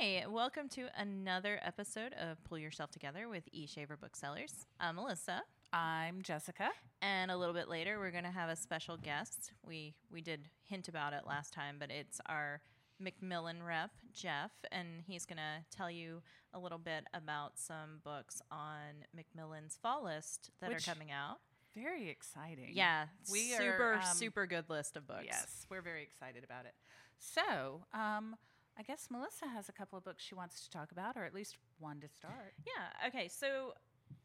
Hi, welcome to another episode of Pull Yourself Together with E Shaver Booksellers. I'm Melissa, I'm Jessica. and a little bit later we're going to have a special guest. We we did hint about it last time, but it's our Macmillan rep Jeff, and he's going to tell you a little bit about some books on Macmillan's fall list that Which- are coming out. Very exciting. Yeah, we super are um, super good list of books. Yes, we're very excited about it. So, um, I guess Melissa has a couple of books she wants to talk about, or at least one to start. Yeah. Okay. So,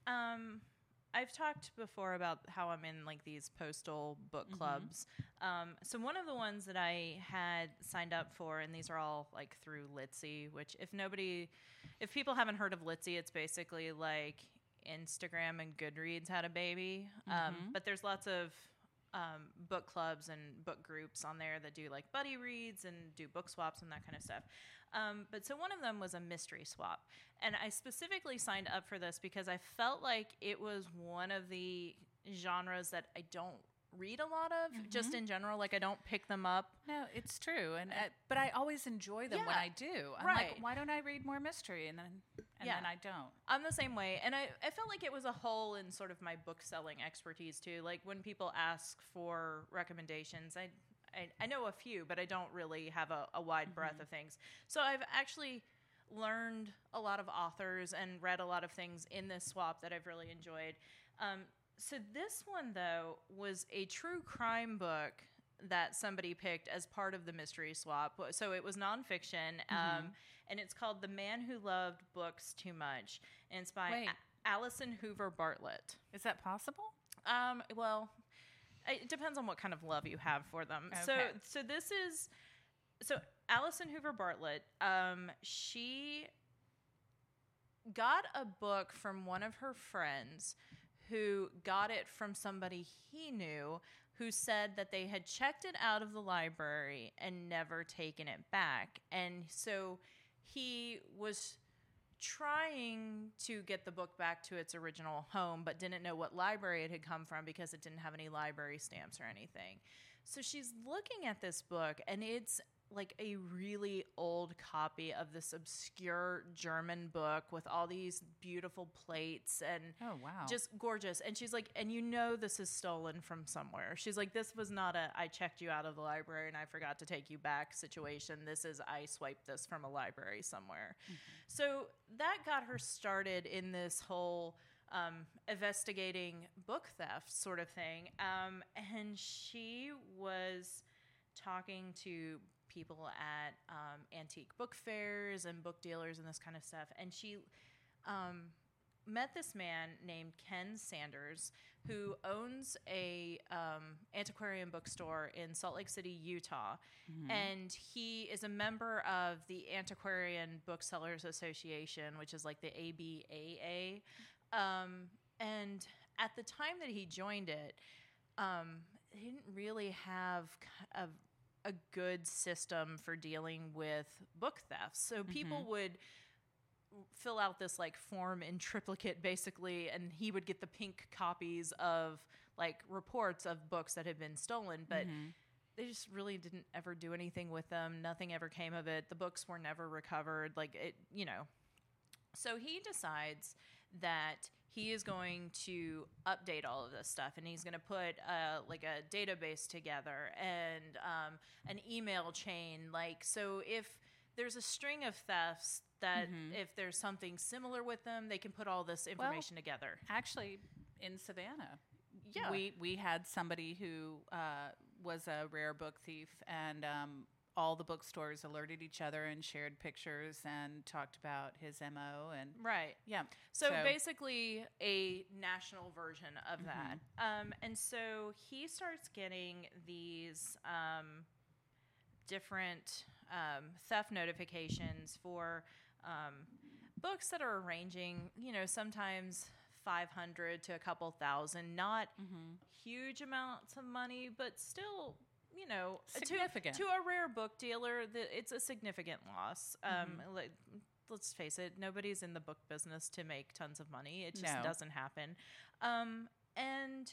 um, I've talked before about how I'm in like these postal book clubs. Um, so one of the ones that I had signed up for, and these are all like through Litsy, which if nobody, if people haven't heard of Litsy, it's basically like Instagram and Goodreads had a baby. Um, but there's lots of um, book clubs and book groups on there that do like buddy reads and do book swaps and that kind of stuff. Um, but so one of them was a mystery swap. And I specifically signed up for this because I felt like it was one of the genres that I don't read a lot of, just in general. Like I don't pick them up. No, it's true, and uh, but I always enjoy them when I do. I'm right. like, why don't I read more mystery? And then, and Yeah. then I don't. I'm the same way. And I, I felt like it was a hole in sort of my book selling expertise too. Like when people ask for recommendations, I, I, I know a few, but I don't really have a, a wide breadth of things. So I've actually learned a lot of authors and read a lot of things in this swap that I've really enjoyed. Um, so this one, though, was a true crime book that somebody picked as part of the mystery swap. So it was nonfiction, um, and it's called The Man Who Loved Books Too Much. And it's by. A- Allison Hoover Bartlett. Is that possible? Um, well, it depends on what kind of love you have for them. So, so this is so Allison Hoover Bartlett. Um, she got a book from one of her friends who got it from somebody he knew who said that they had checked it out of the library and never taken it back. And so he was trying to get the book back to its original home, but didn't know what library it had come from because it didn't have any library stamps or anything. So she's looking at this book, and it's like a really old copy of this obscure German book with all these beautiful plates and Oh, wow. just gorgeous. And she's like, and you know this is stolen from somewhere. She's like, this was not a I checked you out of the library and I forgot to take you back situation. This is I swiped this from a library somewhere. So that got her started in this whole um, investigating book theft sort of thing. Um, and she was talking to people at um, antique book fairs and book dealers and this kind of stuff. And she um, met this man named Ken Sanders, who owns a um, antiquarian bookstore in Salt Lake City, Utah, and he is a member of the Antiquarian Booksellers Association, which is like the ABAA. Um, and at the time that he joined it, um, they didn't really have a, a good system for dealing with book theft. So mm-hmm. people would fill out this like form in triplicate basically and he would get the pink copies of like reports of books that had been stolen but mm-hmm. they just really didn't ever do anything with them. Nothing ever came of it. The books were never recovered. Like it you know. So he decides that he is going to update all of this stuff, and he's going to put uh, like a database together and um, an email chain. Like, so if there's a string of thefts, that if there's something similar with them, they can put all this information together. Actually, in Savannah, Yeah. we we had somebody who uh, was a rare book thief, and um, all the bookstores alerted each other and shared pictures and talked about his mo. And Right. yeah, So, basically, a national version of that. Um, and so he starts getting these um, different um, theft notifications for um, books that are ranging, you know, sometimes 500 to a couple thousand, not huge amounts of money, but still. You know, to- Significant. to, a rare book dealer, the, it's a significant loss. Um, like, let's face it, nobody's in the book business to make tons of money. It just No. doesn't happen. Um, and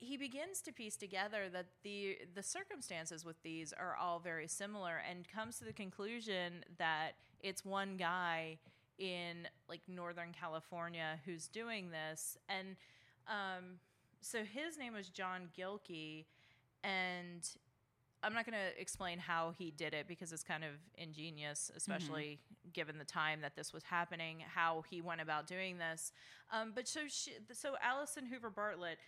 he begins to piece together that the the circumstances with these are all very similar and comes to the conclusion that it's one guy in like northern california who's doing this and um, so his name was john gilkey and i'm not going to explain how he did it because it's kind of ingenious especially given the time that this was happening how he went about doing this. Um, but so she, so allison hoover bartlett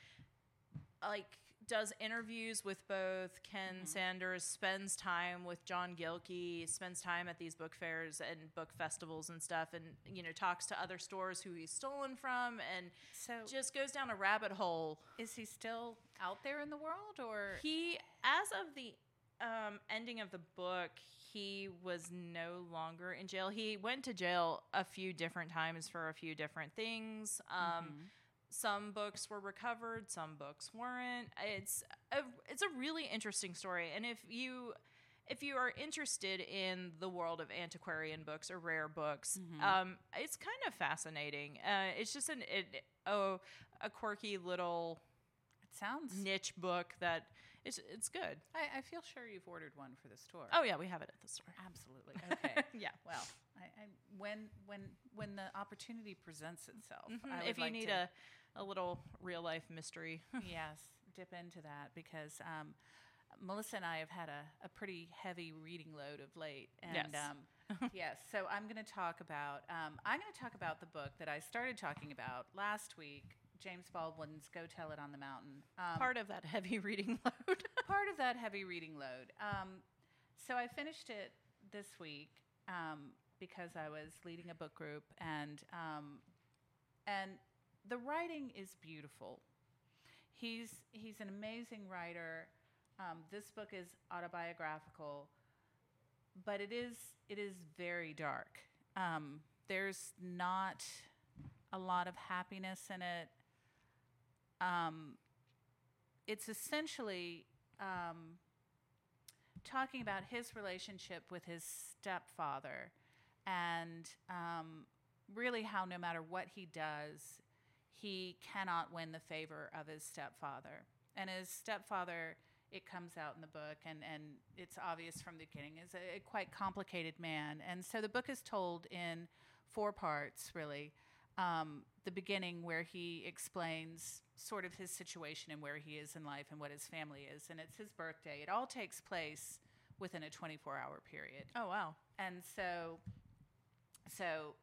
like does interviews with both Ken Sanders, spends time with John Gilkey, spends time at these book fairs and book festivals and stuff, and you know talks to other stores who he's stolen from, and So just goes down a rabbit hole. is he still out there in the world, or He, as of the um, ending of the book, he was no longer in jail. He went to jail a few different times for a few different things. Um, Some books were recovered, some books weren't. It's a, it's a really interesting story, and if you if you are interested in the world of antiquarian books or rare books, um, it's kind of fascinating. Uh, it's just an it, oh a quirky little it sounds? niche book that it's it's good. I, I feel sure you've ordered one for the store. Oh yeah, we have it at the store. absolutely. Okay. Yeah. Well, I, I, when when when the opportunity presents itself, I Mhm. would If you like need to, a a little real life mystery. yes, dip into that because um, Melissa and I have had a, a pretty heavy reading load of late, and Yes. um, yes. So I'm going to talk about um, I'm going to talk about the book that I started talking about last week, James Baldwin's "Go Tell It on the Mountain." Um, Part of that heavy reading load. part of that heavy reading load. Um, so I finished it this week um, because I was leading a book group, and um, and the writing is beautiful. He's he's an amazing writer. Um, this book is autobiographical, but it is it is very dark. Um, there's not a lot of happiness in it. Um, it's essentially um, talking about his relationship with his stepfather and um, really how no matter what he does, he cannot win the favor of his stepfather. And his stepfather, it comes out in the book, and, and it's obvious from the beginning, is a, a quite complicated man. And so the book is told in four parts, really. Um, the beginning, where he explains sort of his situation and where he is in life and what his family is, and it's his birthday. It all takes place within a 24 hour period Oh wow. and so so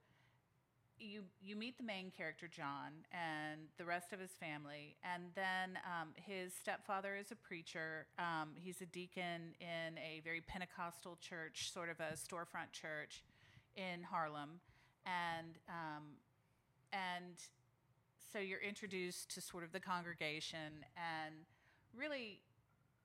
you you meet the main character John and the rest of his family, and then um, his stepfather is a preacher. Um, he's a deacon in a very Pentecostal church, sort of a storefront church in Harlem, and um, and so you're introduced to sort of the congregation and really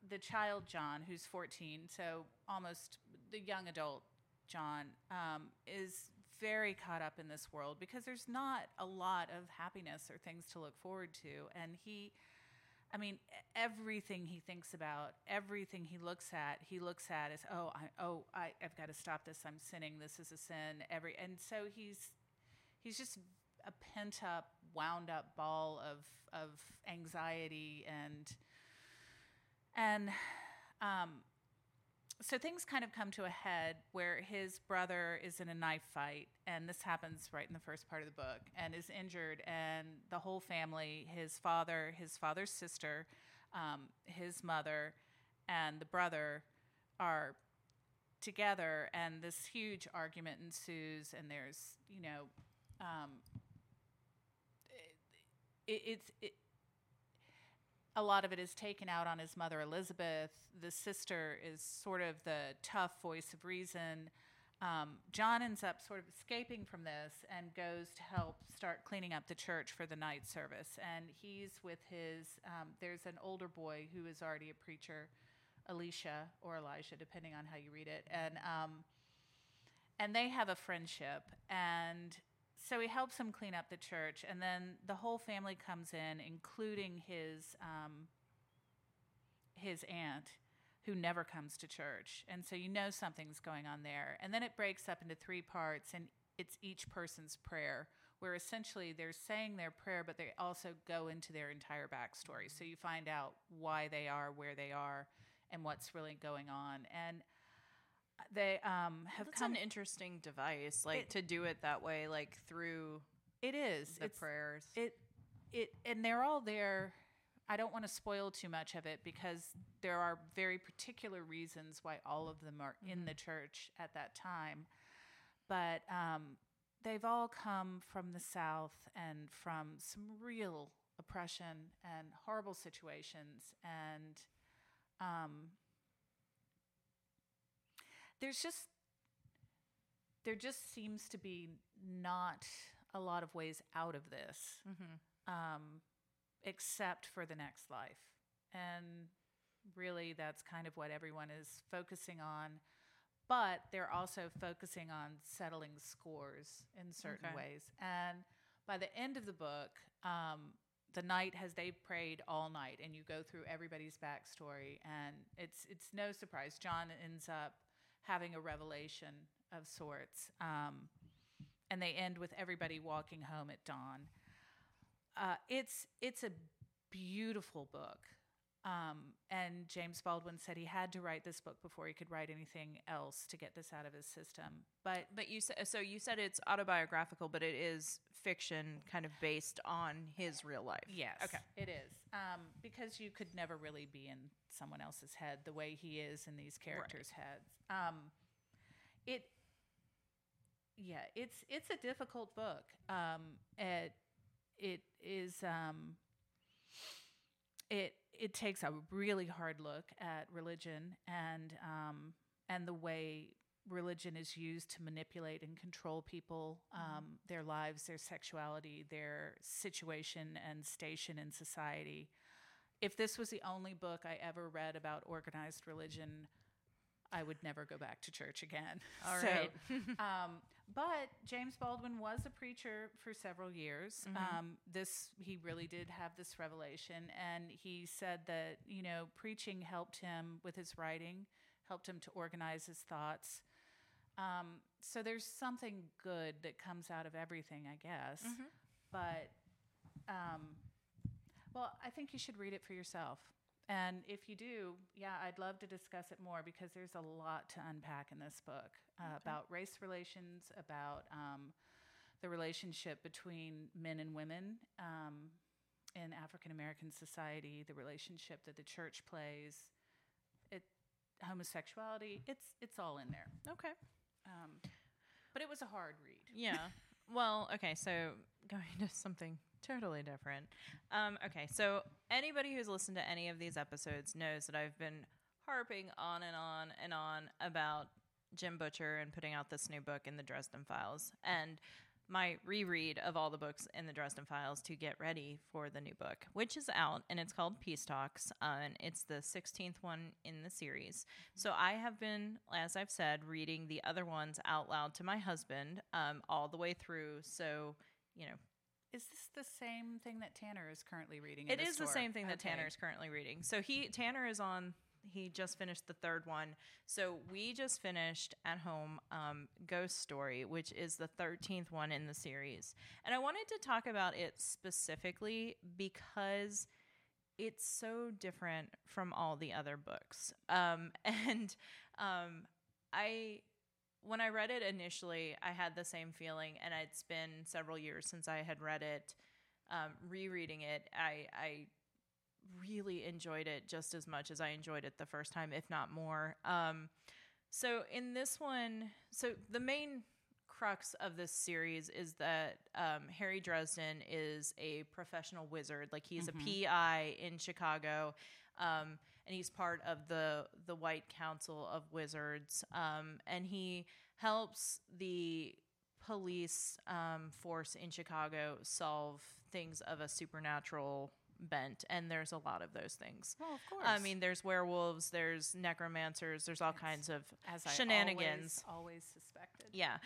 the child John, who's 14, so almost the young adult John, um, is very caught up in this world because there's not a lot of happiness or things to look forward to. And he, I mean, everything he thinks about, everything he looks at, he looks at as, oh, I, oh, I, I've got to stop this. I'm sinning. This is a sin. Every, and so he's, he's just a pent up, wound up ball of, of anxiety and, and, um, so things kind of come to a head where his brother is in a knife fight and this happens right in the first part of the book and is injured and the whole family his father his father's sister um, his mother and the brother are together and this huge argument ensues and there's you know um, it, it's it, a lot of it is taken out on his mother Elizabeth. The sister is sort of the tough voice of reason. Um, John ends up sort of escaping from this and goes to help start cleaning up the church for the night service. And he's with his, um, there's an older boy who is already a preacher, Alicia or Elijah, depending on how you read it. And, um, and they have a friendship. And so he helps him clean up the church, and then the whole family comes in, including his um, his aunt, who never comes to church, and so you know something's going on there. And then it breaks up into three parts, and it's each person's prayer, where essentially they're saying their prayer, but they also go into their entire backstory. So you find out why they are where they are and what's really going on. And they um, have That's come. an interesting device, like It- to do it that way, like through it is. the it's prayers. it it and they're all there i don't want to spoil too much of it because there are very particular reasons why all of them are in the church at that time but um, they've all come from the south and from some real oppression and horrible situations and um, there's just there just seems to be not a lot of ways out of this mm-hmm. um, except for the next life. And really, that's kind of what everyone is focusing on. But they're also focusing on settling scores in certain Okay. ways. And by the end of the book, um, the night has they prayed all night, and you go through everybody's backstory, and it's it's no surprise. John ends up having a revelation of sorts, um, and they end with everybody walking home at dawn. Uh, it's it's a beautiful book, um, and James Baldwin said he had to write this book before he could write anything else to get this out of his system. But But you said so. You said it's autobiographical, but it is fiction, kind of based on his real life. yes, Okay. it is um, because you could never really be in someone else's head the way he is in these characters' heads. Um, it, yeah, it's it's a difficult book. Um, it it is um, it it takes a really hard look at religion and um, and the way religion is used to manipulate and control people, um, their lives, their sexuality, their situation and station in society. If this was the only book I ever read about organized religion, I would never go back to church again. All So, right. um, but James Baldwin was a preacher for several years. Mhm. Um, this he really did have this revelation, and he said that you know preaching helped him with his writing, helped him to organize his thoughts. Um, so there's something good that comes out of everything, I guess. Mhm. But um, well, I think you should read it for yourself. And if you do, yeah, I'd love to discuss it more because there's a lot to unpack in this book uh, about race relations, about um, the relationship between men and women um, in African American society, the relationship that the church plays, it homosexuality. It's it's all in there. Okay. Um, but it was a hard read. Yeah. well, okay, so going to something totally different. Um, okay, so anybody who's listened to any of these episodes knows that I've been harping on and on and on about Jim Butcher and putting out this new book in the Dresden Files. And my reread of all the books in the Dresden Files to get ready for the new book, which is out and it's called Peace Talks. Uh, and it's the 16th one in the series. So I have been, as I've said, reading the other ones out loud to my husband um, all the way through. So, you know, Is this the same thing that Tanner is currently reading? it in is the same thing that Okay. Tanner is currently reading. So he Tanner is on. He just finished the third one. So we just finished at home um, Ghost Story, which is the thirteenth one in the series. And I wanted to talk about it specifically because it's so different from all the other books. Um, and um, I when I read it initially, I had the same feeling, and it's been several years since I had read it. Um, rereading it, I, I really enjoyed it just as much as I enjoyed it the first time, if not more. Um, so in this one, so the main crux of this series is that um, Harry Dresden is a professional wizard. Like he's Mhm. a PI in Chicago, um, and he's part of the the White Council of Wizards, um, and he helps the police um, force in Chicago solve things of a supernatural bent, and there's a lot of those things. Well, of course. I mean, there's werewolves, there's necromancers, there's all Yes. kinds of as I shenanigans. always, always suspected. yeah.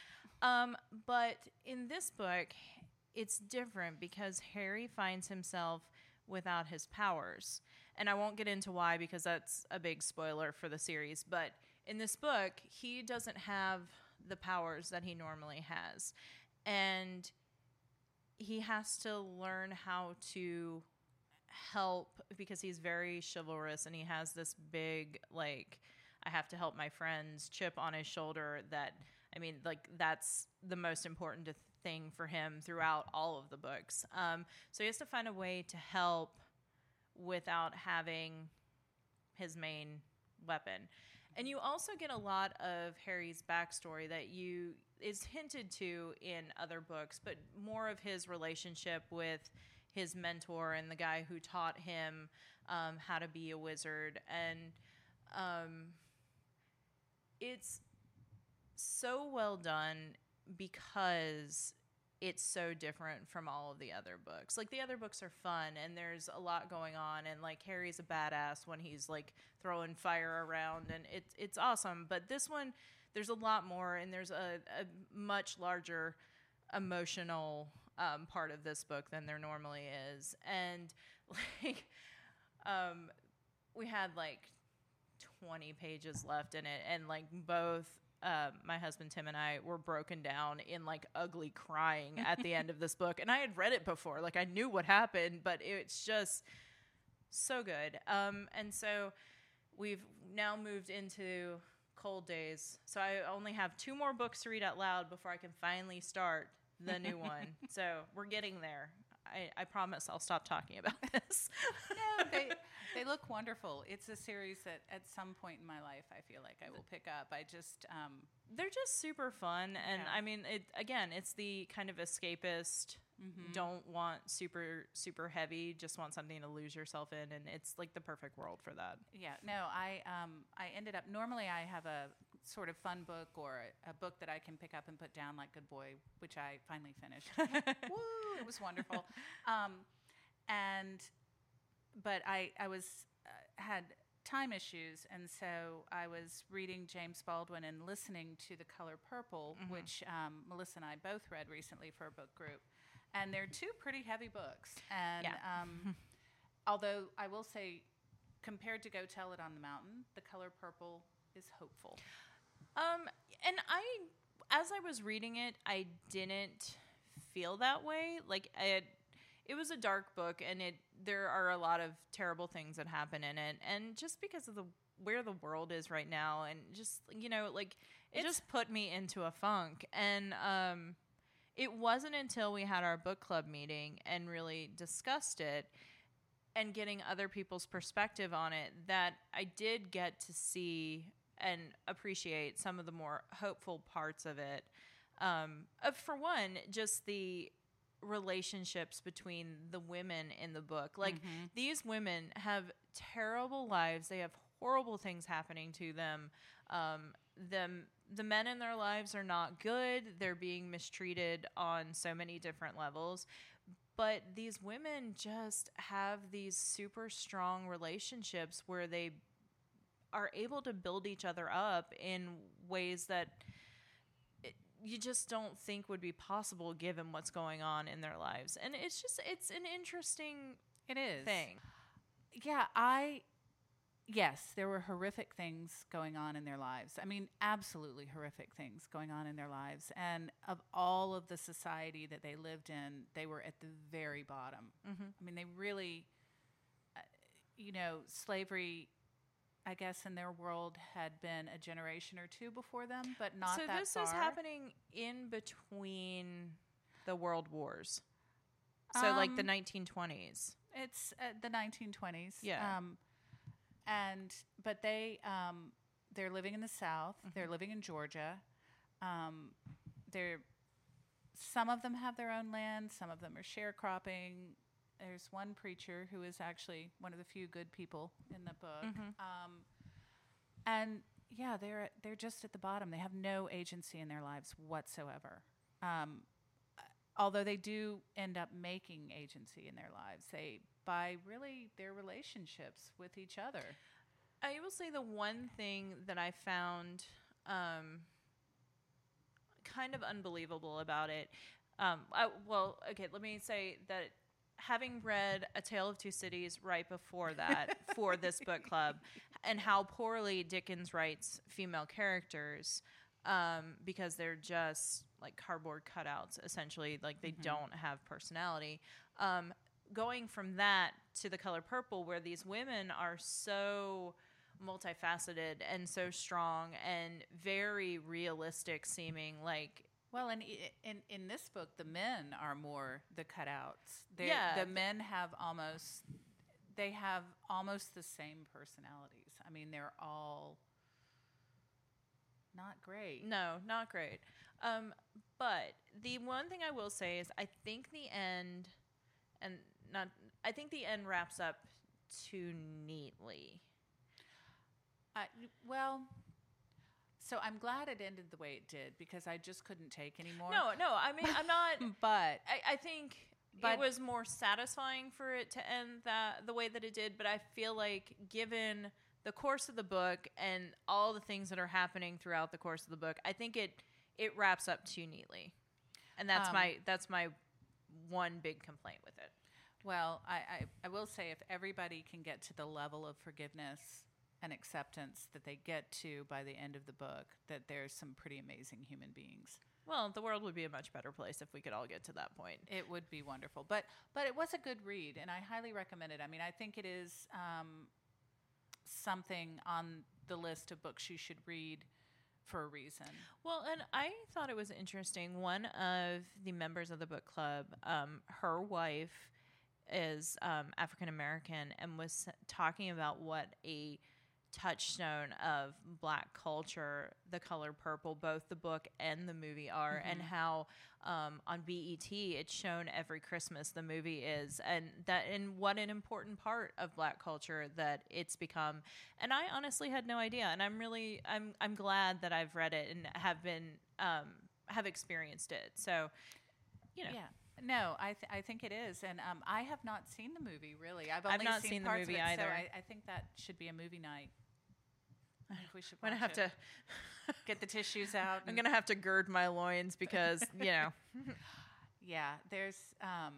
Um, but in this book, it's different because Harry finds himself without his powers. And I won't get into why because that's a big spoiler for the series. But in this book, he doesn't have the powers that he normally has. And he has to learn how to help because he's very chivalrous and he has this big like I have to help my friends chip on his shoulder that I mean like that's the most important thing for him throughout all of the books. Um, so he has to find a way to help without having his main weapon. And you also get a lot of Harry's backstory that you is hinted to in other books, but more of his relationship with his mentor and the guy who taught him um, how to be a wizard. And um, it's so well done because it's so different from all of the other books. Like the other books are fun and there's a lot going on and like Harry's a badass when he's like throwing fire around and it's it's awesome. But this one there's a lot more and there's a, a much larger emotional um, part of this book than there normally is. And like, um, we had like 20 pages left in it, and like both uh, my husband Tim and I were broken down in like ugly crying at the end of this book. And I had read it before, like I knew what happened, but it's just so good. Um, and so we've now moved into cold days. So I only have two more books to read out loud before I can finally start the new one. So we're getting there. I, I promise I'll stop talking about this. no, they they look wonderful. It's a series that at some point in my life I feel like I will pick up. I just um, they're just super fun, and yeah. I mean, it again, it's the kind of escapist. Mm-hmm. Don't want super super heavy. Just want something to lose yourself in, and it's like the perfect world for that. Yeah. No, I um I ended up normally I have a sort of fun book or a, a, book that I can pick up and put down, like Good Boy, which I finally finished. Woo! It was wonderful. Um, and but I I was uh, had time issues, and so I was reading James Baldwin and listening to The Color Purple, mm-hmm. which um, Melissa and I both read recently for a book group, and they're two pretty heavy books. And yeah. um, although I will say, compared to Go Tell It on the Mountain, The Color Purple is hopeful. Um, and I, as I was reading it, I didn't feel that way. Like it, it was a dark book, and it there are a lot of terrible things that happen in it, and just because of the where the world is right now, and just you know, like it it's, just put me into a funk, and um. It wasn't until we had our book club meeting and really discussed it and getting other people's perspective on it that I did get to see and appreciate some of the more hopeful parts of it. Um, uh, for one, just the relationships between the women in the book. Like mm-hmm. these women have terrible lives. They have horrible things happening to them. Um, the the men in their lives are not good. They're being mistreated on so many different levels. But these women just have these super strong relationships where they are able to build each other up in ways that it, you just don't think would be possible given what's going on in their lives. And it's just it's an interesting it is thing. Yeah, I yes, there were horrific things going on in their lives. I mean, absolutely horrific things going on in their lives. And of all of the society that they lived in, they were at the very bottom. Mm-hmm. I mean, they really, uh, you know, slavery I guess in their world had been a generation or two before them, but not so that this far. is happening in between the world wars. So um, like the 1920s. It's uh, the 1920s. Yeah. Um, and but they um, they're living in the South. Mm-hmm. They're living in Georgia. Um, they're some of them have their own land. Some of them are sharecropping there's one preacher who is actually one of the few good people in the book. Mm-hmm. Um, and yeah, they're they're just at the bottom. They have no agency in their lives whatsoever. Um, although they do end up making agency in their lives, they by really their relationships with each other. I will say the one thing that I found um, kind of unbelievable about it. Um, I, well, okay, let me say that having read A Tale of Two Cities right before that for this book club and how poorly Dickens writes female characters, um, because they're just like cardboard cutouts, essentially. Like they don't have personality. Um, going from that to the color purple, where these women are so multifaceted and so strong and very realistic seeming like Well, and in in this book, the men are more the cutouts. They're, Yeah. the men have almost they have almost the same personalities. I mean, they're all not great. No, not great. Um, but the one thing I will say is I think the end, and not, I think the end wraps up too neatly. I, well, so I'm glad it ended the way it did because I just couldn't take anymore. No, no, I mean I'm not. but I, I think But- it was more satisfying for it to end that the way that it did. But I feel like given the course of the book and all the things that are happening throughout the course of the book, I think it it wraps up too neatly, and that's Um, my that's my one big complaint with it. Well, I, I, I will say if everybody can get to the level of forgiveness and acceptance that they get to by the end of the book, that there's some pretty amazing human beings. Well, the world would be a much better place if we could all get to that point. It would be wonderful. But but it was a good read, and I highly recommend it. I mean, I think it is um, something on the list of books you should read for a reason. Well, and I thought it was interesting. One of the members of the book club, um, her wife is um, African American and was talking about what a touchstone of black culture the color purple both the book and the movie are and how um, on bet it's shown every christmas the movie is and that and what an important part of black culture that it's become and i honestly had no idea and i'm really i'm i'm glad that i've read it and have been um, have experienced it so you know Yeah. No, I, th- I think it is, and um, I have not seen the movie. Really, I've only I've not seen, seen the parts movie of it, So. I, I think that should be a movie night. We should. i'm gonna have it. to get the tissues out. i'm gonna have to gird my loins because you know Yeah, there's. Um,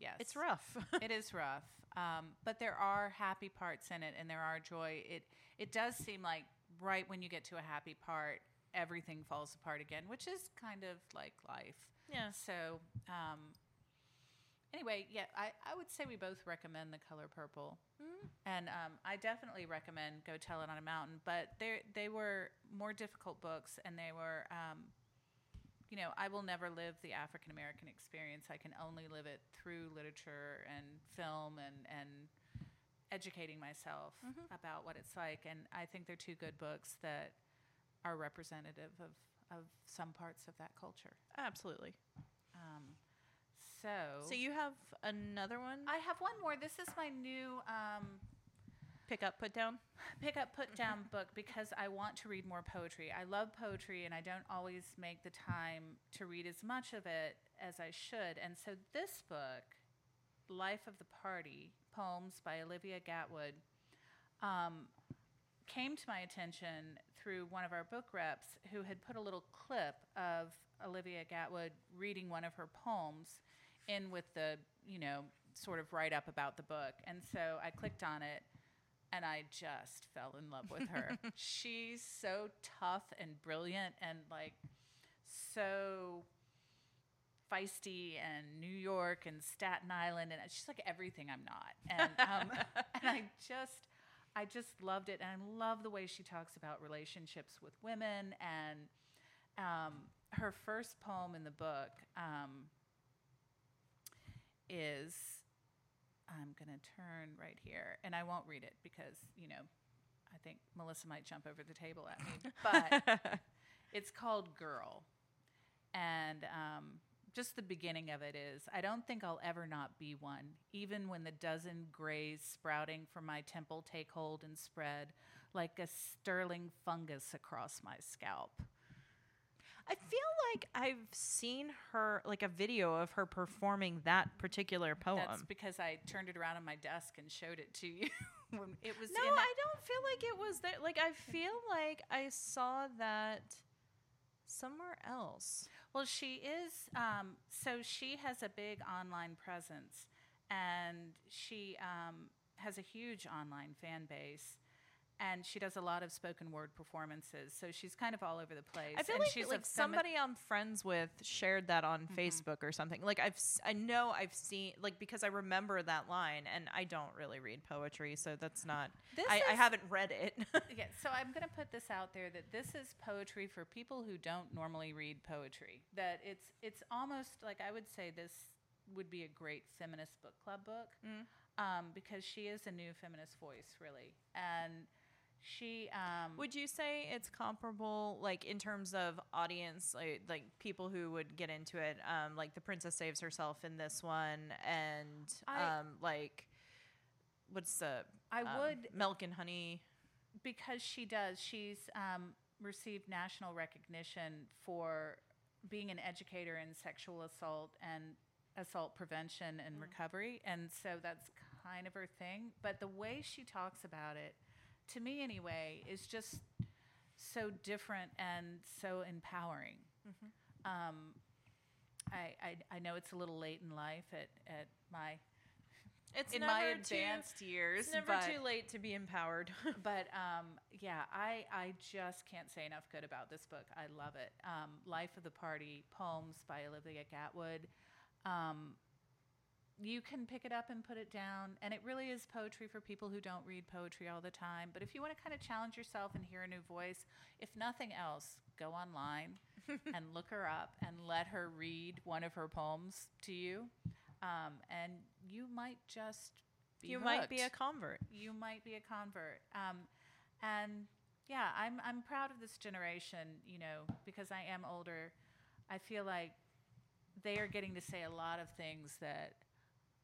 yes, it's rough it is rough, um, but there are happy parts in it, and there are joy. It it does seem like right when you get to a happy part, everything falls apart again, which is kind of like life. yeah So, um, anyway, yeah, I, I would say we both recommend the color purple, and um, I definitely recommend Go Tell It on a Mountain. But they they were more difficult books, and they were, um, you know, I will never live the African American experience. I can only live it through literature and film and and educating myself about what it's like. And I think they're two good books that are representative of of some parts of that culture. absolutely Um, so, So you have another one? I have one more. This is my new um, pick up, put down. pick up, put down book because I want to read more poetry. I love poetry, and I don't always make the time to read as much of it as I should. And so, this book, Life of the Party Poems by Olivia Gatwood, um, came to my attention through one of our book reps who had put a little clip of Olivia Gatwood reading one of her poems in with the, you know, sort of write up about the book. And so I clicked on it and I just fell in love with her. She's so tough and brilliant and like so feisty and New York and Staten Island and she's like everything I'm not. And um, and I just I just loved it and I love the way she talks about relationships with women and um, her first poem in the book um, is I'm going to turn right here and I won't read it because, you know, I think Melissa might jump over the table at me. But it's called Girl. And um, just the beginning of it is I don't think I'll ever not be one, even when the dozen grays sprouting from my temple take hold and spread like a sterling fungus across my scalp. I feel like I've seen her, like a video of her performing that particular poem. That's because I turned it around on my desk and showed it to you. when it was no, I don't feel like it was there. Like I feel like I saw that somewhere else. Well, she is. Um, so she has a big online presence, and she um, has a huge online fan base. And she does a lot of spoken word performances. So she's kind of all over the place. I feel and like she's like femi- somebody I'm friends with shared that on Mhm. Facebook or something. Like I've I know I've seen like because I remember that line and I don't really read poetry, so that's not This I, I haven't read it. yeah, so I'm going to put this out there that this is poetry for people who don't normally read poetry. That it's it's almost like I would say this would be a great feminist book club book Mm. um, because she is a new feminist voice, really, and she um, Would you say it's comparable, like in terms of audience, like like people who would get into it, um, like the princess saves herself in this one, and I- um, like what's the I um, would milk and honey? because she does. She's um, received national recognition for being an educator in sexual assault and assault prevention and Mm. recovery, and so that's kind of her thing. But the way she talks about it, to me anyway, is just so different and so empowering. Mhm. Um, I, I I know it's a little late in life at at my It's in my too, advanced years, It's never but too late to be empowered. but um, yeah, I, I just can't say enough good about this book. I love it. Um, Life of the Party, Poems by Olivia Gatwood. Um, you can pick it up and put it down, and it really is poetry for people who don't read poetry all the time. But if you want to kind of challenge yourself and hear a new voice, if nothing else, go online and look her up and let her read one of her poems to you. Um, and you might just be you might be a convert. you might be a convert. Um, and yeah, I'm I'm proud of this generation. You know, because I am older, I feel like they are getting to say a lot of things that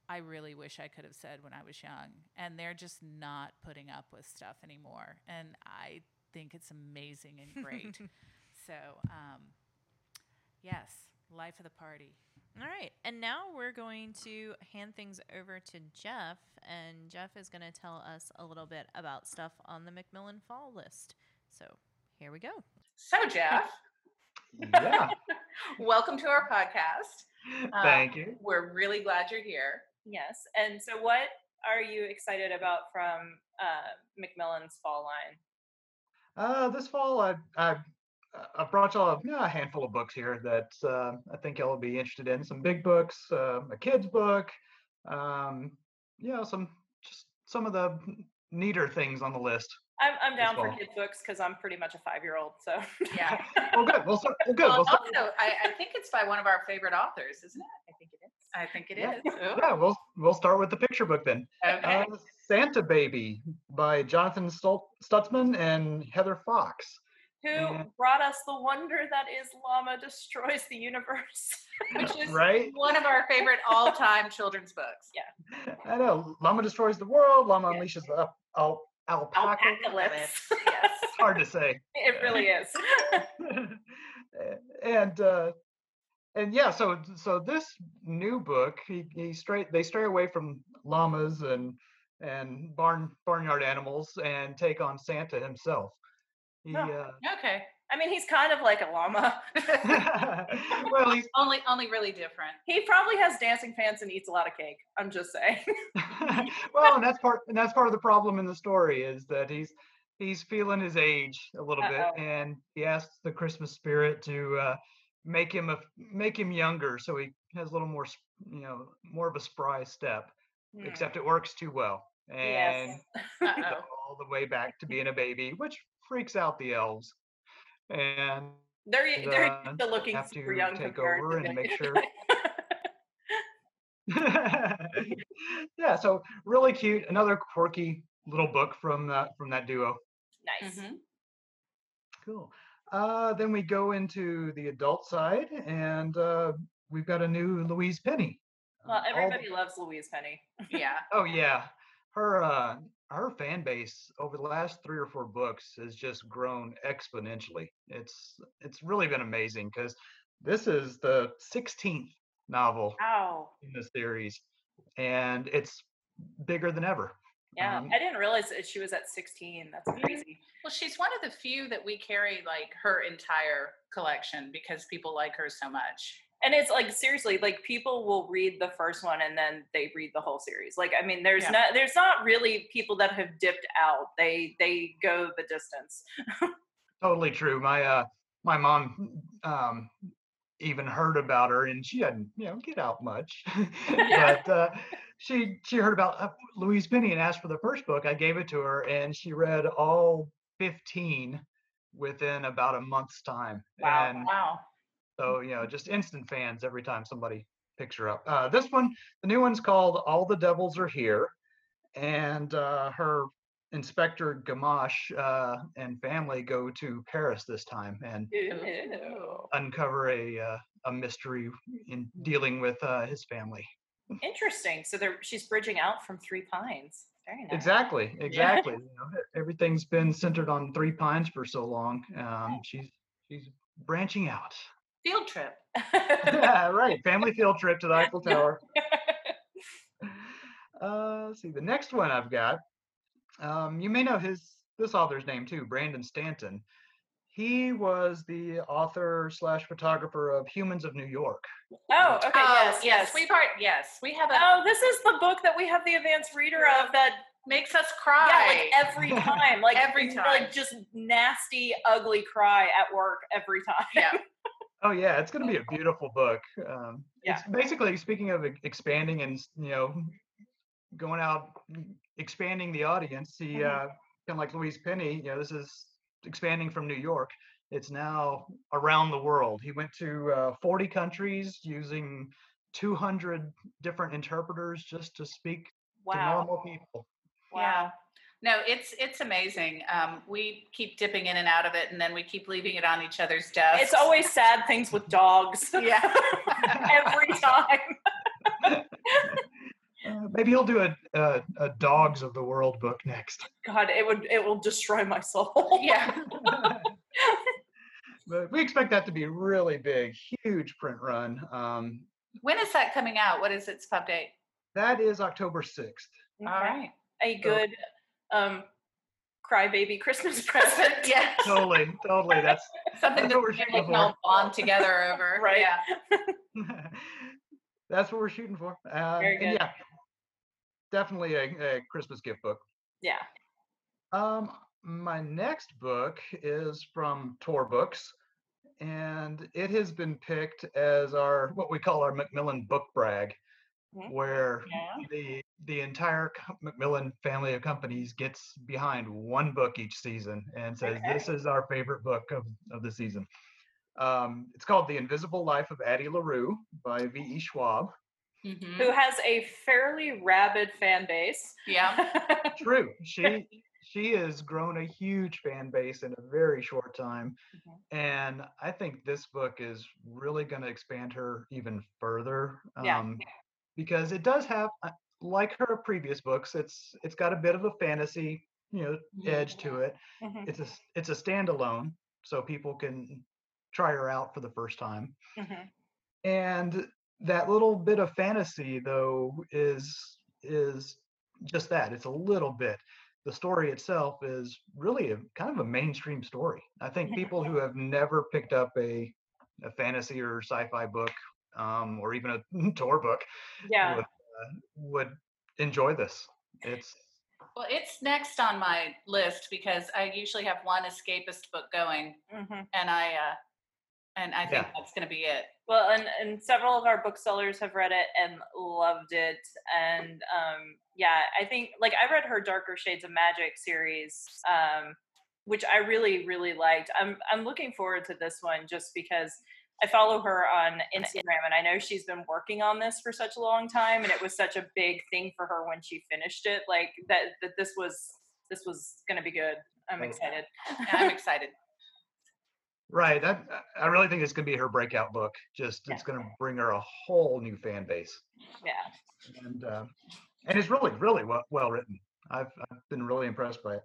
I really wish I could have said when I was young, and they're just not putting up with stuff anymore. And I think it's amazing and great. so, um, yes, life of the party. All right. And now we're going to hand things over to Jeff, and Jeff is going to tell us a little bit about stuff on the Macmillan Fall list. So here we go. So, Jeff, Yeah. welcome to our podcast. Thank you. We're really glad you're here. Yes. And so, what are you excited about from uh, Macmillan's fall line? Uh, this fall, I I I brought y'all a, yeah, a handful of books here that uh, I think y'all will be interested in. Some big books, uh, a kids book, um, you know, some just some of the neater things on the list. I'm, I'm down for fall. kids' books because I'm pretty much a five year old. So, Yeah. Well, good. We'll start. Well, good. Well, We'll also, I, I think it's by one of our favorite authors, isn't it? I think it is. I think it Yeah. is. Ooh, yeah, we'll we'll start with the picture book then. Okay. Uh, Santa Baby by Jonathan Stutzman and Heather Fox. Who Yeah. brought us the wonder that is Llama Destroys the Universe? Which is Right? one of our favorite all-time children's books. Yeah. I know. Llama destroys the world. Llama Yeah. unleashes the up, al- alpaca. Yes. Hard to say. It really is. and uh, and yeah, so so this new book, he, he straight they stray away from llamas and and barn barnyard animals and take on Santa himself. He, Oh. uh, Okay. I mean, he's kind of like a llama. well, he's only, only really different. he probably has dancing pants and eats a lot of cake. I'm just saying. well, and that's part and that's part of the problem in the story is that he's he's feeling his age a little Uh-oh. bit, and he asks the Christmas spirit to uh, make him a make him younger, so he has a little more you know more of a spry step. Hmm. Except it works too well, and Yes. go all the way back to being a baby, which freaks out the elves. And They're they're uh, used looking have super to young take over and make sure yeah, so really cute. Another quirky little book from that from that duo. nice. Mhm. Cool. Uh, then we go into the adult side, and uh, we've got a new Louise Penny. Well, all the- everybody loves Louise Penny. Yeah. oh yeah, her uh, her fan base over the last three or four books has just grown exponentially. It's it's really been amazing because this is the 16th novel Wow. in the series, and it's bigger than ever. Yeah, Um, I didn't realize that she was at 16. That's crazy. Well, she's one of the few that we carry like her entire collection because people like her so much. And it's like seriously, like people will read the first one and then they read the whole series. Like I mean, there's Yeah. not there's not really people that have dipped out. They they go the distance. Totally true. My uh my mom um even heard about her and she hadn't, you know, get out much. but uh she she heard about uh, Louise Penny and asked for the first book. I gave it to her and she read all 15 within about a month's time. Wow. And Wow. So, you know, just instant fans every time somebody picks her up. Uh this one, the new one's called All the Devils Are Here. And uh her Inspector Gamache uh, and family go to Paris this time and Ew. uncover a uh, a mystery in dealing with uh, his family. Interesting. So she's bridging out from Three Pines. Very nice. Exactly, exactly. You know, everything's been centered on Three Pines for so long. Um, she's she's branching out. Field trip. yeah, right. Family field trip to the Eiffel Tower. Uh, see, the next one I've got. Um, you may know his this author's name too, Brandon Stanton. He was the author slash photographer of Humans of New York. oh, okay. oh, yes, yes. We've heard, yes. We have a, Oh, this is the book that we have the advanced reader of that makes us cry. yeah, cry. like every time. Like Every time. Like just nasty, ugly cry at work every time. yeah. Oh yeah, it's going to be a beautiful book. Um, Yeah. It's basically speaking of expanding and you know going out expanding the audience. He Mhm. uh, kind of like Louise Penny. You know, this is expanding from New York. It's now around the world. He went to uh, 40 countries using 200 different interpreters just to speak to normal people. Wow. No, it's it's amazing. Um, we keep dipping in and out of it, and then we keep leaving it on each other's desks. It's always sad things with dogs. yeah. every time. Uh, maybe he'll do a, a a Dogs of the World book next. God, it would it will destroy my soul. yeah. but we expect that to be really big, huge print run. Um, When is that coming out? What is its pub date? that is October 6th. All right. A good um crybaby Christmas present. yeah. Totally, totally. That's Something That's that we're we shooting can all for. bond together over. Right. Yeah. that's what we're shooting for. Uh, Very and good. yeah, definitely a, a Christmas gift book. Yeah. Um, my next book is from Tor Books, and it has been picked as our what we call our Macmillan book brag, Mhm. where Yeah. the the entire co- Macmillan family of companies gets behind one book each season and says this is our favorite book of, of the season. Um, it's called The Invisible Life of Addie LaRue by V.E. Schwab. Mhm. Who has a fairly rabid fan base. Yeah. True. She she has grown a huge fan base in a very short time. Mhm. And I think this book is really going to expand her even further. Yeah. Um, because it does have uh, like her previous books, it's it's got a bit of a fantasy, you know, edge to it. Mhm, It's a it's a standalone, so people can try her out for the first time. mhm. and that little bit of fantasy though is is just that it's a little bit the story itself is really a kind of a mainstream story i think people who have never picked up a a fantasy or sci-fi book um, or even a Tor book Yeah. would, uh, would enjoy this it's Well, it's next on my list because I usually have one escapist book going, mhm. and I uh, and I think Yeah. that's going to be it. Well, and, and several of our booksellers have read it and loved it. And um, yeah, I think like I read her Darker Shades of Magic series, um, which I really, really liked. I'm I'm looking forward to this one just because I follow her on Instagram and I know she's been working on this for such a long time and it was such a big thing for her when she finished it. Like that that this was this was gonna be good. I'm Okay. excited. I'm excited. right that i really think it's going to be her breakout book just Yeah. it's going to bring her a whole new fan base Yeah. and uh, and it's really really well, well written I've, I've been really impressed by it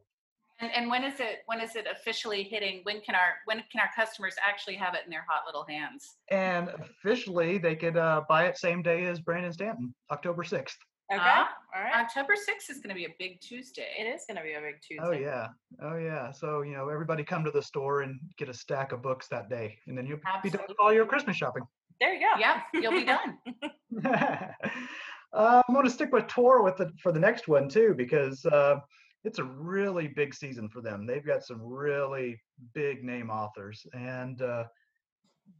And, and when is it when is it officially hitting? When can our when can our customers actually have it in their hot little hands? and officially they could uh, buy it same day as brandon stanton october 6th Okay. Ah, All right. October 6th is going to be a big Tuesday. It is gonna be a big Tuesday. oh yeah oh yeah so you know everybody come to the store and get a stack of books that day and then you'll be done with all your christmas shopping There you go. Yeah, you'll be done. uh, I'm going to stick with Tor with the for the next one too because uh, it's a really big season for them. They've got some really big name authors, and uh,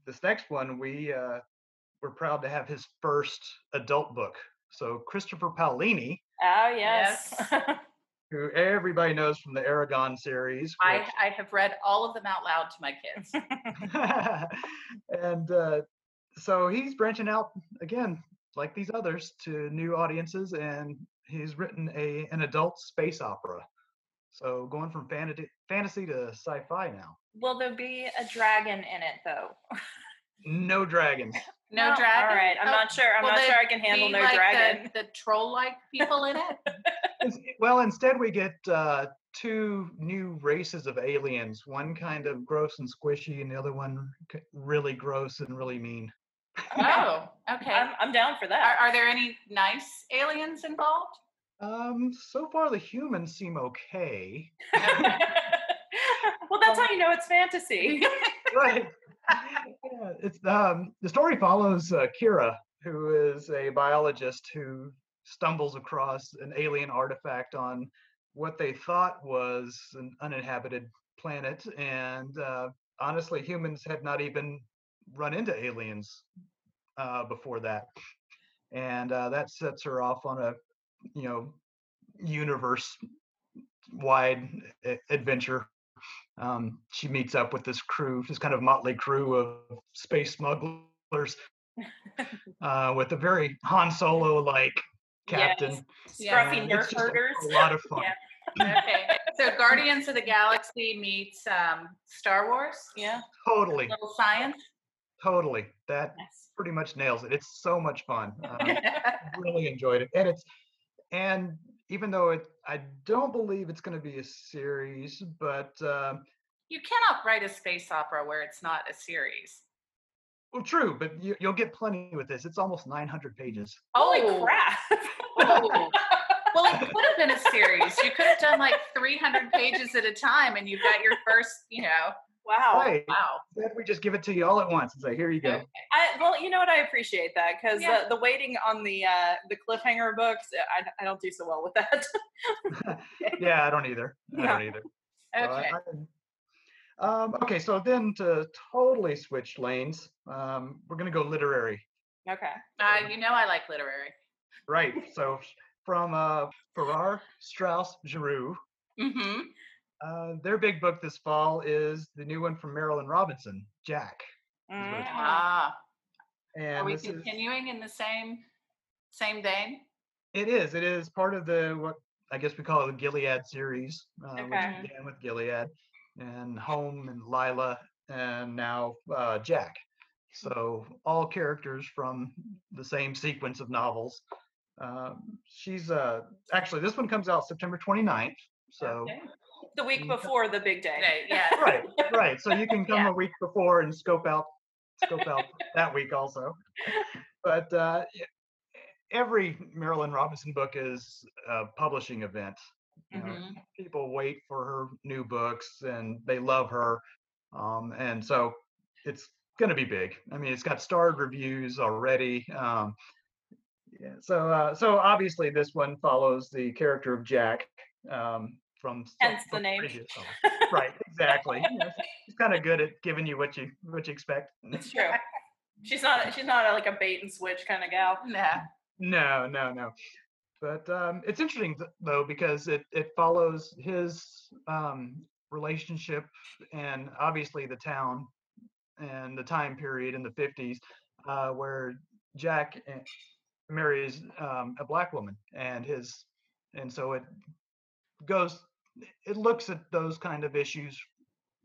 this next one we uh, we're proud to have his first adult book. So Christopher Paolini, Oh yes. who everybody knows from the Eragon series, I, I have read all of them out loud to my kids. and uh, so he's branching out again, like these others, to new audiences, and he's written a an adult space opera. So going from fantasy fantasy to sci-fi now. Will there be a dragon in it though? No dragons. No Oh, dragon. All right. I'm Oh, not sure. I'm not sure I can handle no like dragon. The, the troll-like people in it. Well, instead we get uh, two new races of aliens. One kind of gross and squishy, and the other one really gross and really mean. Oh, okay. I'm, I'm down for Are, that. are there any nice aliens involved? Um, so far the humans seem okay. well, that's how you know it's fantasy. right. Yeah, it's um the story follows uh, Kira, who is a biologist who stumbles across an alien artifact on what they thought was an uninhabited planet, and uh, honestly, humans had not even run into aliens uh, before that, and uh, that sets her off on a you know universe wide adventure um, she meets up with this crew, this kind of motley crew of space smugglers, uh, with a very Han Solo like captain. Yes. Scruffy and nerf it's a- herders. A, lot of fun. Yeah. Okay. So Guardians of the Galaxy meets um, Star Wars. Yeah. Totally, Little science. Totally. That Nice. pretty much nails it. It's so much fun. Um, really enjoyed it, and it's and even though it, I don't believe it's going to be a series, but um, you cannot write a space opera where it's not a series. well, true. But you, you'll get plenty with this. It's almost 900 pages. Holy Oh. crap. Oh. Well, it could have been a series. You could have done like 300 pages at a time, and you've got your first, you know. Wow. Right. Wow. Then we just give it to you all at once and say, "Here you go." Okay. I, well, you know what? I appreciate that because Yeah. the, the waiting on the uh, the cliffhanger books, I, I don't do so well with that. yeah, I don't either. I No. don't either. So Okay. I- um, okay, so then to totally switch lanes, um, we're going to go literary. okay. Uh, you know I like literary. Right. So from uh, Farrar, Straus, Giroux, Mm-hmm. Uh, their big book this fall is the new one from Marilynne Robinson, Jack. Mm. Ah. Are we this is, continuing in the same same vein? it is. It is part of the what I guess we call it the Gilead series, uh, Okay. which began with Gilead and Home and Lila and now uh, Jack. So all characters from the same sequence of novels. Um, she's uh, actually this one comes out September 29th. So Okay. The week before the big day. Okay, yeah. right, right. So you can come Yeah. a week before and scope out scope out that week also. But uh, every Marilynne Robinson book is a publishing event. You know, Mhm. People wait for her new books and they love her, um, and so it's going to be big. I mean, it's got starred reviews already. Um, yeah, so uh, so obviously this one follows the character of Jack um, from Hence the name. right exactly You know, she's kind of good at giving you what you what you expect It's true. She's not. She's not a, like a bait and switch kind of gal. Nah. no no no but um it's interesting th- though because it it follows his um relationship and obviously the town and the time period in the 50s uh where jack eh, marries um, a black woman and his and so it goes it looks at those kind of issues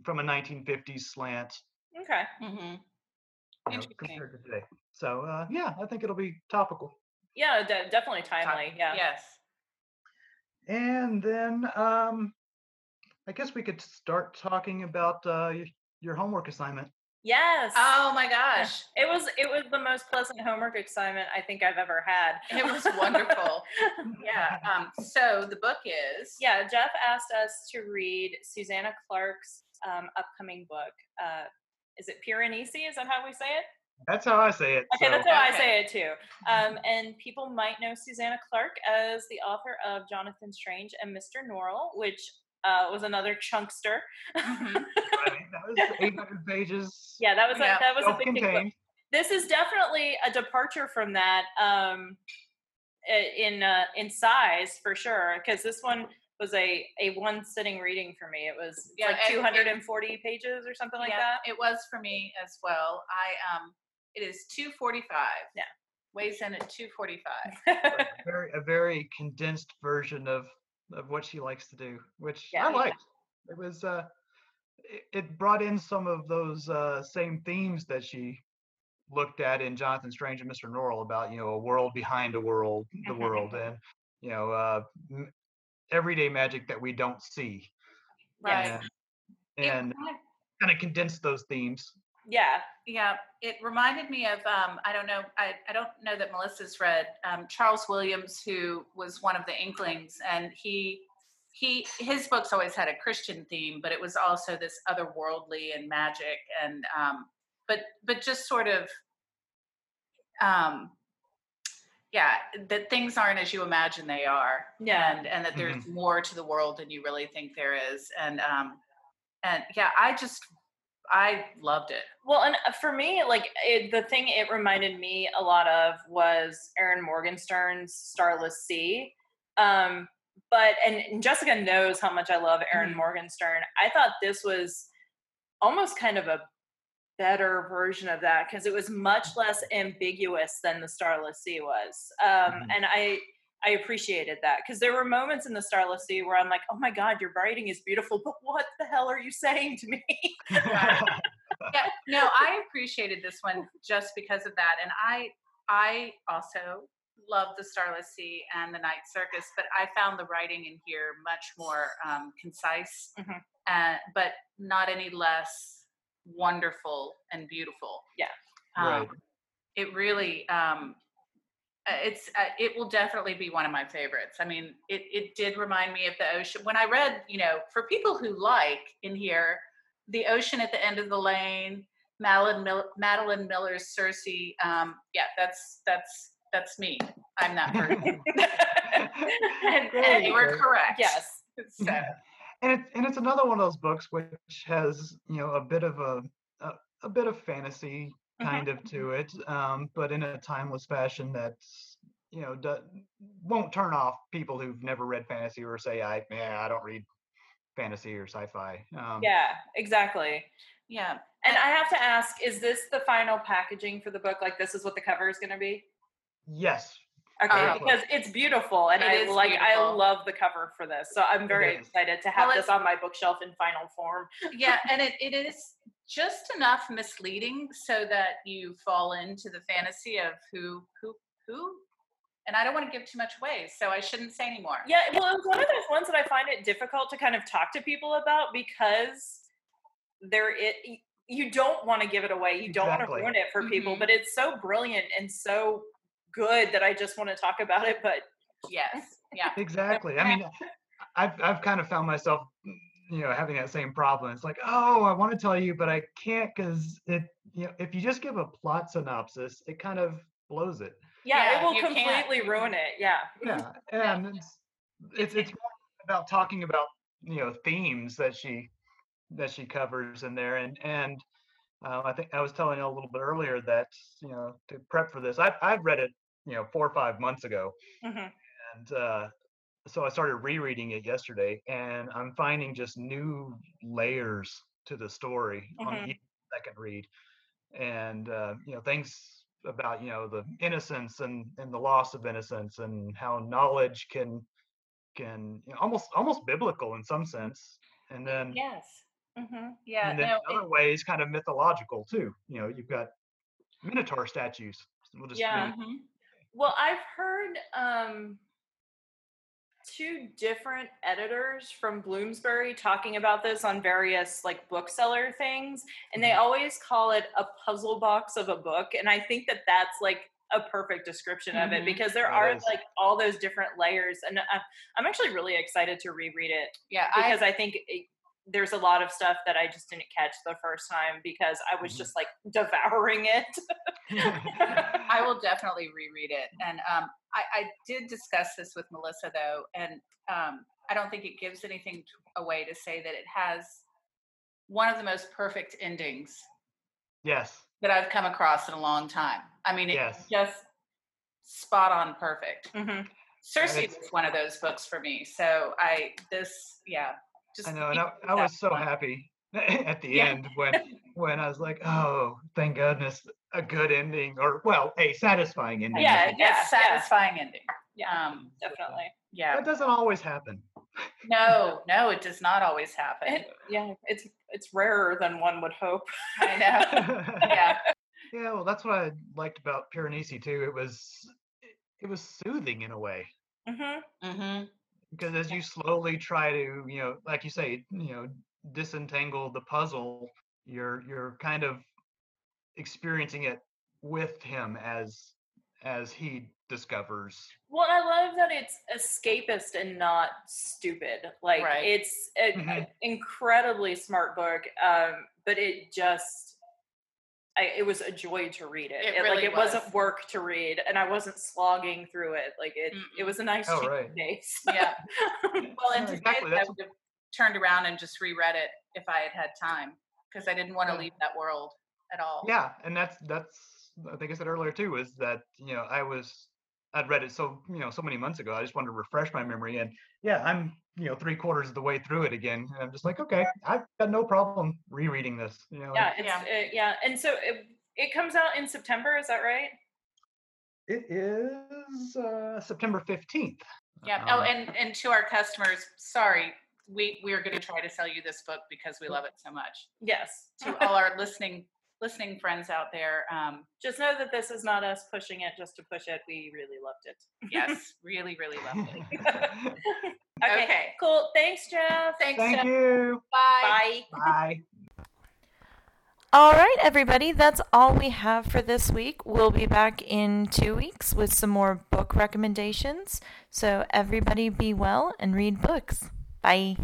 from a 1950s slant Okay. Mm-hmm. you know, Interesting. compared to today. So uh, yeah, I think it'll be topical. Yeah, de- definitely timely. Yeah. Yes. And then um, I guess we could start talking about uh, your homework assignment. Yes. Oh my gosh. It was it was the most pleasant homework assignment I think I've ever had. It was wonderful. Yeah. Um, so the book is yeah, Jeff asked us to read Susanna Clarke's um, upcoming book. Uh, is it Piranesi? Is that how we say it? That's how I say it. Okay, so- that's how I say it too. Um, and people might know Susanna Clarke as the author of Jonathan Strange and Mr. Norrell, which uh, was another chunkster. Mhm. Right, that was 800 pages. Yeah, that was Yeah. a, that was a big thing. but This is definitely a departure from that um, in uh, in size for sure. Because this one was a a one sitting reading for me. It was Yeah, like and it- 240 pages or something like yeah, that. It was for me as well. I um, it is two forty five. Yeah. weighs in at two forty five. a very a very condensed version of of what she likes to do, which Yeah. I liked. It was uh, it, it brought in some of those uh, same themes that she looked at in Jonathan Strange and Mr. Norrell about you know a world behind a world, the world, and you know uh, m- everyday magic that we don't see, Right. And, and kind of condensed those themes. Yeah. Yeah, it reminded me of um, I don't know I, I don't know that Melissa's read um, Charles Williams, who was one of the Inklings, and he he his books always had a Christian theme, but it was also this otherworldly and magic, and um, but but just sort of um, yeah, that things aren't as you imagine they are, Yeah. and and that there's more to the world than you really think there is, and um, and yeah, I just I loved it. Well, and uh, for me, like it, the thing it reminded me a lot of was Erin Morgenstern's Starless Sea. Um, but and, Jessica knows how much I love Erin Mhm. Morgenstern. I thought this was almost kind of a better version of that because it was much less ambiguous than the Starless Sea was. Um, Mhm. And I I appreciated that because there were moments in the Starless Sea where I'm like, oh my god, your writing is beautiful, but what the hell are you saying to me? yeah no i appreciated this one just because of that and i i also love the starless sea and the night circus but i found the writing in here much more um, concise Mhm. uh, but not any less wonderful and beautiful Yeah. um, Right. it really um, it's uh, it will definitely be one of my favorites. I mean it, it did remind me of the ocean. When i read you know for people who like in here the ocean at the end of the lane madeline, Mil- madeline miller's circe um, yeah that's that's that's me. I'm that person. And, and you were correct. Yes. so, and it's and it's another one of those books which has you know a bit of a a, a bit of fantasy. Kind of to it, um, but in a timeless fashion that's you know do, won't turn off people who've never read fantasy or say I yeah I don't read fantasy or sci-fi. Um, Yeah, exactly. yeah And I have to ask, is this the final packaging for the book? Like this is what the cover is going to be? Yes. Okay, Uh, because it's beautiful and It I is like I love the cover for this. So I'm very excited to have Well, this on my bookshelf in final form. yeah and it, it is just enough misleading so that you fall into the fantasy of who who who and i don't want to give too much away so i shouldn't say anymore Yeah, well, it's one of those ones that I find it difficult to kind of talk to people about because there it you don't want to give it away. You don't want to ruin it for people, Mhm. but it's so brilliant and so good that I just want to talk about it. But yes yeah Exactly. I mean, I've I've kind of found myself, you know, having that same problem. It's like, oh, I want to tell you, but I can't because it, you know, if you just give a plot synopsis, it kind of blows it. yeah, Yeah, it will you can't. completely ruin it. Yeah. Yeah, and it's it's it's more about talking about you know themes that she that she covers in there, and and uh, I think I was telling you a little bit earlier that you know to prep for this, I've I've read it you know four or five months ago, Mhm. and uh, so I started rereading it yesterday, and I'm finding just new layers to the story Mhm. on each second read, and uh, you know things about you know the innocence and and the loss of innocence, and how knowledge can can you know, almost almost biblical in some sense, and then yes Mm-hmm. yeah and then no in other it- ways kind of mythological too. You know, you've got minotaur statues. We'll just Yeah. mhm. Well, I've heard um, two different editors from Bloomsbury talking about this on various like bookseller things, and they always call it a puzzle box of a book. And I think that that's like a perfect description of it Mhm. because there are is. like all those different layers, and I, I'm actually really excited to reread it yeah I, because I, think it, there's a lot of stuff that I just didn't catch the first time because I was Mhm. just like devouring it. I will definitely reread it. And um, I, I did discuss this with Melissa though, and um, I don't think it gives anything t- away to say that it has one of the most perfect endings yes. that I've come across in a long time. I mean, it's Yes. just spot on perfect. hmm Circe it's- was one of those books for me. So I this yeah. Just I know, and I, I was so one. happy at the Yeah. end when when I was like, oh, thank goodness, a good ending, or well, a satisfying ending. Yeah, a yeah, yeah. satisfying ending. Yeah, Um, definitely. yeah. That doesn't always happen. No, no, it does not always happen. It, yeah, it's it's rarer than one would hope. I know. Yeah. Yeah, well, that's what I liked about Piranesi too. It was it was soothing in a way hmm Mm-hmm. Because as you slowly try to, you know, like you say, you know, disentangle the puzzle, you're you're kind of experiencing it with him as as he discovers. Well, I love that it's escapist and not stupid. Like Right. it's an Mhm. incredibly smart book, um, but it just. I, it was a joy to read it. It like really it wasn't work to read, and I wasn't slogging through it. Like it, it Mm-mm. was a nice Oh, change of right. pace. Yeah. Well, and Yeah, to exactly, say that I would have turned around and just reread it if I had had time because I didn't want to Yeah. leave that world at all. Yeah, and that's that's I think I said earlier too is that you know I was I'd read it so you know so many months ago. I just wanted to refresh my memory, and yeah, I'm you know three quarters of the way through it again, and I'm just like, okay, I've got no problem rereading this. You know, yeah, it's, Yeah. uh, yeah. And so it, it comes out in September. Is that right? it is uh, September fifteenth. Yeah. oh, and and to our customers, sorry, we we are going to try to sell you this book because we love it so much. Yes. To all our listening listening friends out there, um, Just know that this is not us pushing it just to push it. We really loved it. yes, really, really loved it. Okay. Okay. Cool. Thanks, Jeff. Thanks, Thank Jeff. you. Bye. Bye. Bye. All right, everybody, that's all we have for this week. We'll be back in two weeks with some more book recommendations. So, everybody be well and read books. Bye.